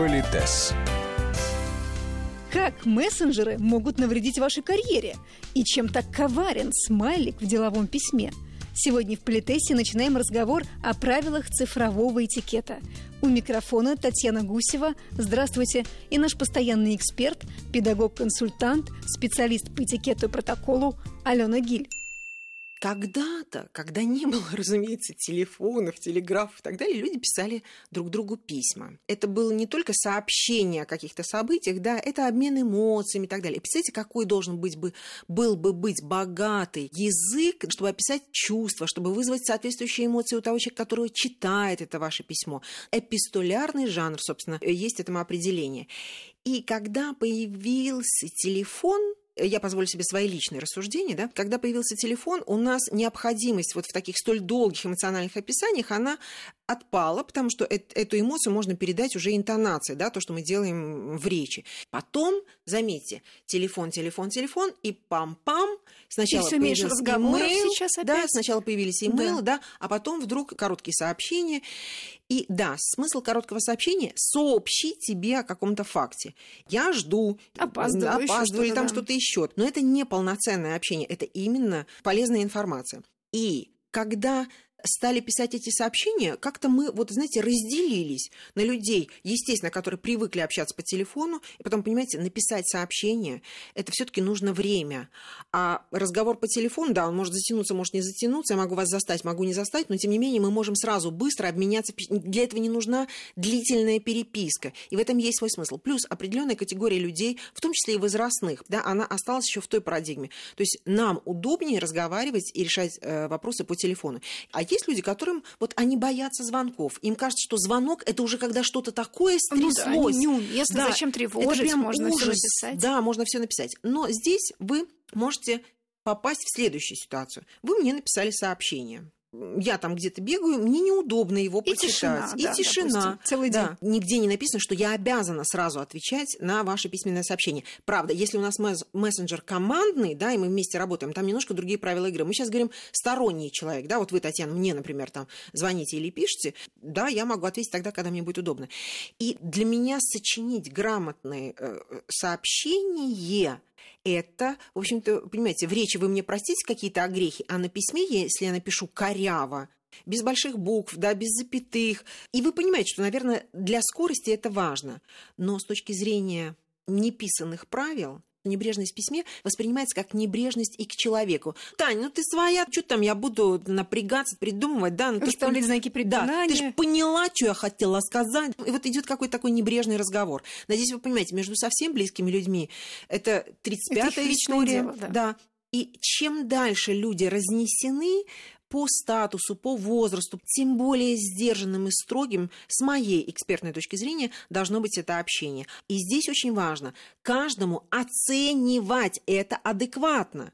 Политес. Как мессенджеры могут навредить вашей карьере? И чем так коварен смайлик в деловом письме? Сегодня в Политесе начинаем разговор о правилах цифрового этикета. У микрофона Татьяна Гусева. Здравствуйте. И наш постоянный эксперт, педагог-консультант, специалист по этикету и протоколу Алена Гиль. Когда-то, когда не было, разумеется, телефонов, телеграфов и так далее, люди писали друг другу письма. Это было не только сообщение о каких-то событиях, да, это обмен эмоциями и так далее. И представляете, какой должен быть бы, был бы быть богатый язык, чтобы описать чувства, чтобы вызвать соответствующие эмоции у того человека, который читает это ваше письмо. Эпистолярный жанр, собственно, есть этому определение. И когда появился телефон, я позволю себе свои личные рассуждения, да, когда появился телефон, у нас необходимость вот в таких столь долгих эмоциональных описаниях, она отпала, потому что эту эмоцию можно передать уже интонацией, да, то, что мы делаем в речи. Потом, заметьте, телефон, телефон, телефон, и пам-пам, сначала и появился имейл, сейчас опять. да, сначала появились имейлы, да. да, а потом вдруг короткие сообщения. И да, смысл короткого сообщения – сообщить тебе о каком-то факте. Я жду, опаздываю, опаздываю или там да. что-то еще. Но это не полноценное общение, это именно полезная информация. И когда стали писать эти сообщения, как-то мы, вот знаете, разделились на людей, естественно, которые привыкли общаться по телефону, и потом, понимаете, написать сообщение, это все таки нужно время. А разговор по телефону, да, он может затянуться, может не затянуться, я могу вас застать, могу не застать, но, тем не менее, мы можем сразу быстро обменяться, для этого не нужна длительная переписка, и в этом есть свой смысл. Плюс определенная категория людей, в том числе и возрастных, да, она осталась еще в той парадигме. То есть нам удобнее разговаривать и решать э, вопросы по телефону. А есть люди, которым вот они боятся звонков. Им кажется, что звонок это уже когда что-то такое стряслось. Ну, да, неуместно, да, зачем тревожить, это прям можно ужас. все написать. Да, можно все написать. Но здесь вы можете попасть в следующую ситуацию. Вы мне написали сообщение я там где-то бегаю, мне неудобно его и почитать. Тишина, и да, тишина. Допустим, целый день. Да. Нигде не написано, что я обязана сразу отвечать на ваше письменное сообщение. Правда, если у нас мессенджер командный, да, и мы вместе работаем, там немножко другие правила игры. Мы сейчас говорим сторонний человек, да, вот вы, Татьяна, мне, например, там звоните или пишете, да, я могу ответить тогда, когда мне будет удобно. И для меня сочинить грамотное э, сообщение это, в общем-то, понимаете, в речи вы мне простите какие-то огрехи, а на письме, если я напишу коряво, без больших букв, да, без запятых. И вы понимаете, что, наверное, для скорости это важно. Но с точки зрения неписанных правил, небрежность в письме воспринимается как небрежность и к человеку. Таня, ну ты своя, что там я буду напрягаться, придумывать, да? Ну, ты Вставлять знаки препинания. Да, ты же поняла, что я хотела сказать. И вот идет какой-то такой небрежный разговор. Надеюсь, вы понимаете, между совсем близкими людьми это 35-я история. Дело, да. да. И чем дальше люди разнесены, по статусу, по возрасту, тем более сдержанным и строгим, с моей экспертной точки зрения, должно быть это общение. И здесь очень важно каждому оценивать это адекватно.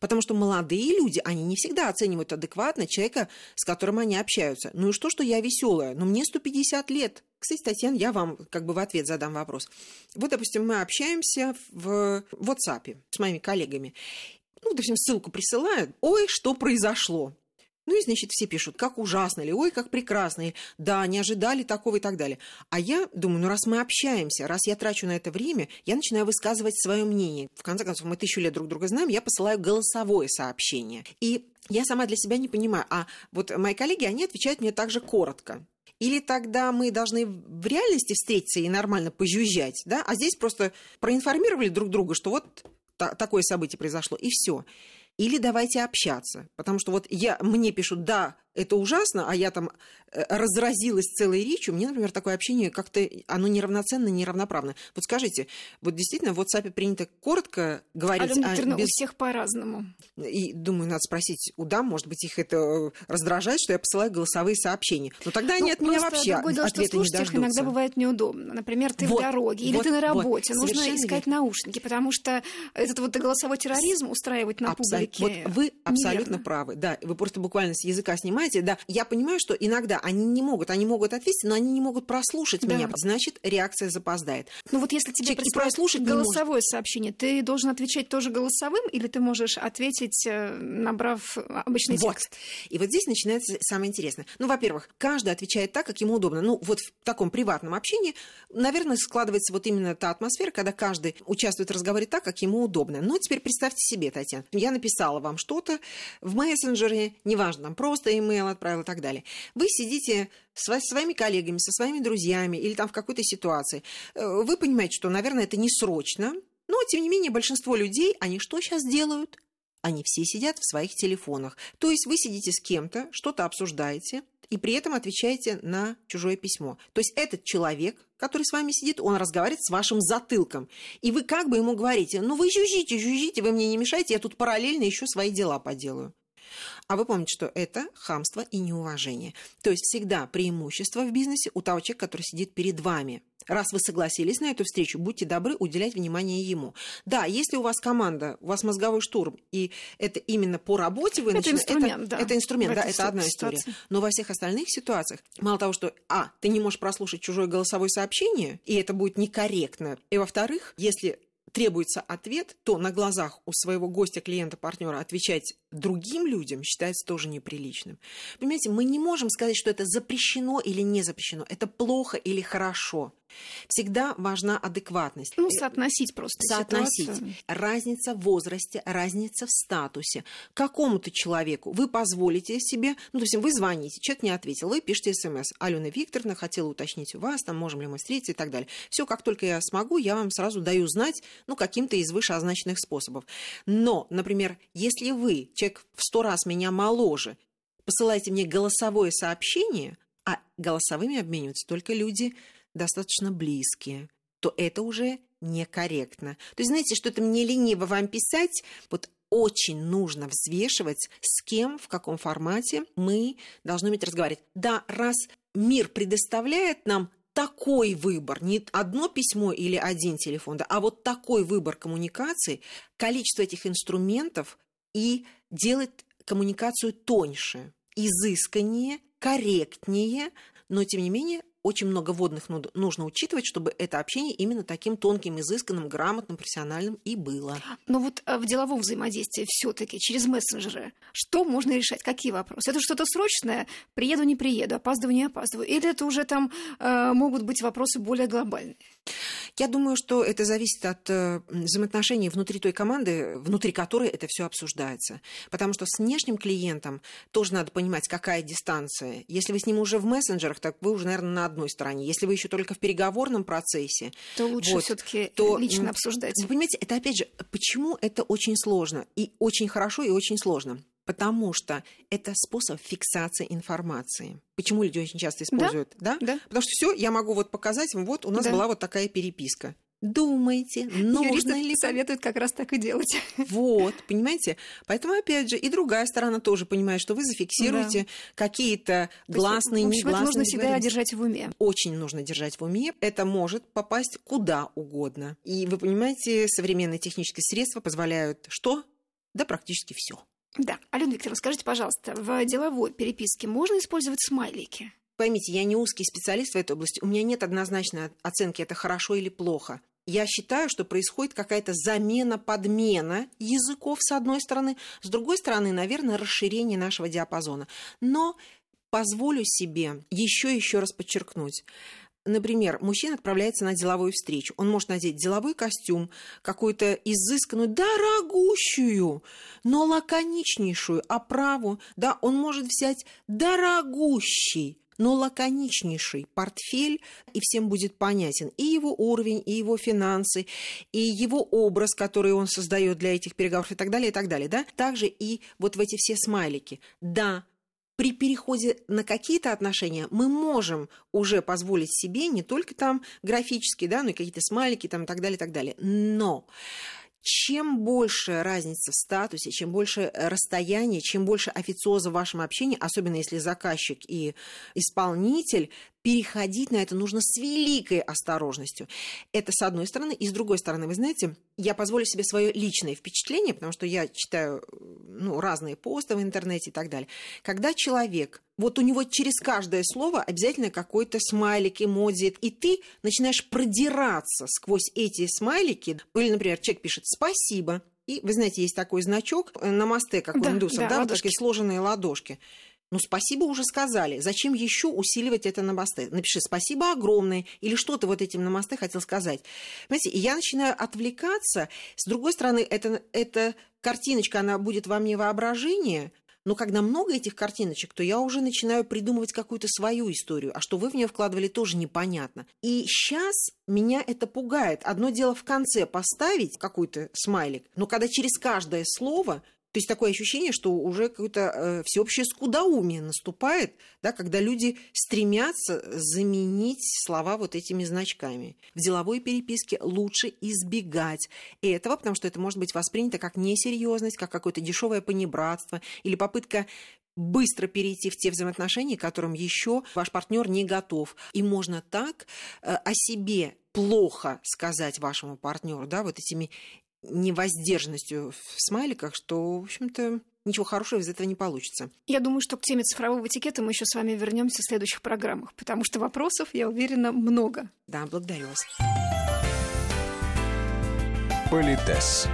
Потому что молодые люди, они не всегда оценивают адекватно человека, с которым они общаются. Ну и что, что я веселая? Ну мне 150 лет. Кстати, Татьяна, я вам как бы в ответ задам вопрос. Вот, допустим, мы общаемся в WhatsApp с моими коллегами. Ну, допустим, ссылку присылают. Ой, что произошло? Ну и, значит, все пишут, как ужасно, или ой, как прекрасно, или да, не ожидали такого и так далее. А я думаю, ну раз мы общаемся, раз я трачу на это время, я начинаю высказывать свое мнение. В конце концов, мы тысячу лет друг друга знаем, я посылаю голосовое сообщение. И я сама для себя не понимаю, а вот мои коллеги, они отвечают мне также коротко. Или тогда мы должны в реальности встретиться и нормально пожужжать, да? А здесь просто проинформировали друг друга, что вот такое событие произошло, и все. Или давайте общаться. Потому что вот я, мне пишут, да, это ужасно, а я там э, разразилась целой речью, мне, например, такое общение как-то, оно неравноценно, неравноправно. Вот скажите, вот действительно в WhatsApp принято коротко говорить... Алена Викторовна, а без... у всех по-разному. И думаю, надо спросить у дам, может быть, их это э, раздражает, что я посылаю голосовые сообщения. Но тогда ну, они от меня вообще другое дело, ответа что не дождутся. иногда бывает неудобно. Например, ты вот, в дороге или вот, ты на работе. вот, Нужно искать верно. наушники, потому что этот вот голосовой терроризм устраивать на Абсолютно. публике Вот вы абсолютно неверно. правы. Да, вы просто буквально с языка снимаете Понимаете, да. Я понимаю, что иногда они не могут, они могут ответить, но они не могут прослушать Да. меня. Значит, реакция запоздает. Ну вот если тебе и прослушать голосовое сообщение, ты должен отвечать тоже голосовым, или ты можешь ответить, э, набрав обычный Вот. текст? И вот здесь начинается самое интересное. Ну, во-первых, каждый отвечает так, как ему удобно. Ну, вот в таком приватном общении, наверное, складывается вот именно та атмосфера, когда каждый участвует в разговоре так, как ему удобно. Но теперь представьте себе, Татьяна, я написала вам что-то в мессенджере, неважно, там просто имейл отправила и так далее. Вы сидите со своими коллегами, со своими друзьями или там в какой-то ситуации. Э, Вы понимаете, что, наверное, это не срочно, но, тем не менее, большинство людей, они что сейчас делают? Они все сидят в своих телефонах. То есть вы сидите с кем-то, что-то обсуждаете, и при этом отвечаете на чужое письмо. То есть этот человек, который с вами сидит, он разговаривает с вашим затылком. И вы как бы ему говорите, ну вы жужжите, жужжите, вы мне не мешайте, я тут параллельно еще свои дела поделаю. А вы помните, что это хамство и неуважение. То есть всегда преимущество в бизнесе у того человека, который сидит перед вами. Раз вы согласились на эту встречу, будьте добры уделять внимание ему. Да, если у вас команда, у вас мозговой штурм, и это именно по работе вы Это начина- инструмент, да, Это инструмент, в да, это одна ситуации. история. Но во всех остальных ситуациях, мало того, что, а, ты не можешь прослушать чужое голосовое сообщение, и это будет некорректно, и, во-вторых, если требуется ответ, то на глазах у своего гостя, клиента, партнера отвечать другим людям считается тоже неприличным. Понимаете, мы не можем сказать, что это запрещено или не запрещено, это плохо или хорошо. Всегда важна адекватность. Ну, Э, соотносить просто соотносить. ситуацию. Разница в возрасте, разница в статусе. Какому-то человеку вы позволите себе, ну, допустим, вы звоните, человек не ответил, вы пишете смс. Алена Викторовна хотела уточнить у вас, там, можем ли мы встретиться и так далее. Все, как только я смогу, я вам сразу даю знать, ну, каким-то из вышеозначенных способов. Но, например, если вы, человек в сто раз меня моложе, посылаете мне голосовое сообщение, а голосовыми обмениваются только люди достаточно близкие, то это уже некорректно. То есть, знаете, что-то мне лениво вам писать, вот очень нужно взвешивать, с кем, в каком формате мы должны уметь разговаривать. Да, раз мир предоставляет нам такой выбор, не одно письмо или один телефон, да, а вот такой выбор коммуникации, количество этих инструментов и делает коммуникацию тоньше, изысканнее, корректнее, но тем не менее очень много водных ну- нужно учитывать, чтобы это общение именно таким тонким, изысканным, грамотным, профессиональным и было. Но вот э, в деловом взаимодействии все таки через мессенджеры что можно решать? Какие вопросы? Это что-то срочное? Приеду, не приеду, опаздываю, не опаздываю? Или это уже там э, могут быть вопросы более глобальные? Я думаю, что это зависит от э, взаимоотношений внутри той команды, внутри которой это все обсуждается. Потому что с внешним клиентом тоже надо понимать, какая дистанция. Если вы с ним уже в мессенджерах, так вы уже, наверное, на одной стороне. Если вы еще только в переговорном процессе, То лучше Вот, все таки то, лично обсуждать. Вы понимаете, это опять же, почему это очень сложно? И очень хорошо, и очень сложно. Потому что это способ фиксации информации. Почему люди очень часто используют, да? Да. Потому что все, я могу вот показать вам, вот у нас Да. была вот такая переписка. Думайте, нужно Юристы ли... советуют как раз так и делать. Вот, понимаете? Поэтому, опять же, и другая сторона тоже понимает, что вы зафиксируете какие-то То есть, гласные, это негласные нужно всегда держать в уме. очень нужно держать в уме. Это может попасть куда угодно. И вы понимаете, современные технические средства позволяют что? Да практически все. Да. Алена Викторовна, скажите, пожалуйста, в деловой переписке можно использовать смайлики? Поймите, я не узкий специалист в этой области. У меня нет однозначной оценки, это хорошо или плохо. Я считаю, что происходит какая-то замена-подмена языков, с одной стороны. С другой стороны, наверное, расширение нашего диапазона. Но позволю себе еще еще раз подчеркнуть. Например, мужчина отправляется на деловую встречу. Он может надеть деловой костюм, какую-то изысканную, дорогущую, но лаконичнейшую оправу. Да, он может взять дорогущий, но лаконичнейший портфель, и всем будет понятен и его уровень, и его финансы, и его образ, который он создает для этих переговоров и так далее, и так далее. Да? Также и вот в эти все смайлики. Да, при переходе на какие-то отношения мы можем уже позволить себе не только там графические, да, но и какие-то смайлики там и так далее, и так далее. Но чем больше разница в статусе, чем больше расстояние, чем больше официоза в вашем общении, особенно если заказчик и исполнитель, переходить на это нужно с великой осторожностью. Это с одной стороны. И с другой стороны, вы знаете, я позволю себе свое личное впечатление, потому что я читаю ну, разные посты в интернете и так далее. Когда человек, вот у него через каждое слово обязательно какой-то смайлик, эмодзи, и ты начинаешь продираться сквозь эти смайлики. Или, например, человек пишет «спасибо», и, вы знаете, есть такой значок на мосте, как да, у индусов, да, да вот такие сложенные ладошки. Ну, спасибо уже сказали. Зачем еще усиливать это на мосты? Напиши спасибо огромное или что ты вот этим на мосты хотел сказать. Понимаете, я начинаю отвлекаться. С другой стороны, это, эта картиночка, она будет во мне воображение, но когда много этих картиночек, то я уже начинаю придумывать какую-то свою историю, а что вы в нее вкладывали, тоже непонятно. И сейчас меня это пугает. Одно дело в конце поставить какой-то смайлик, но когда через каждое слово то есть такое ощущение, что уже какое-то э, всеобщее скудоумие наступает, да, когда люди стремятся заменить слова вот этими значками. В деловой переписке лучше избегать этого, потому что это может быть воспринято как несерьезность, как какое-то дешевое понебратство или попытка быстро перейти в те взаимоотношения, к которым еще ваш партнер не готов. И можно так э, о себе плохо сказать вашему партнеру, да, вот этими невоздержанностью в смайликах, что, в общем-то, ничего хорошего из этого не получится. Я думаю, что к теме цифрового этикета мы еще с вами вернемся в следующих программах, потому что вопросов, я уверена, много. Да, благодарю вас. Политес.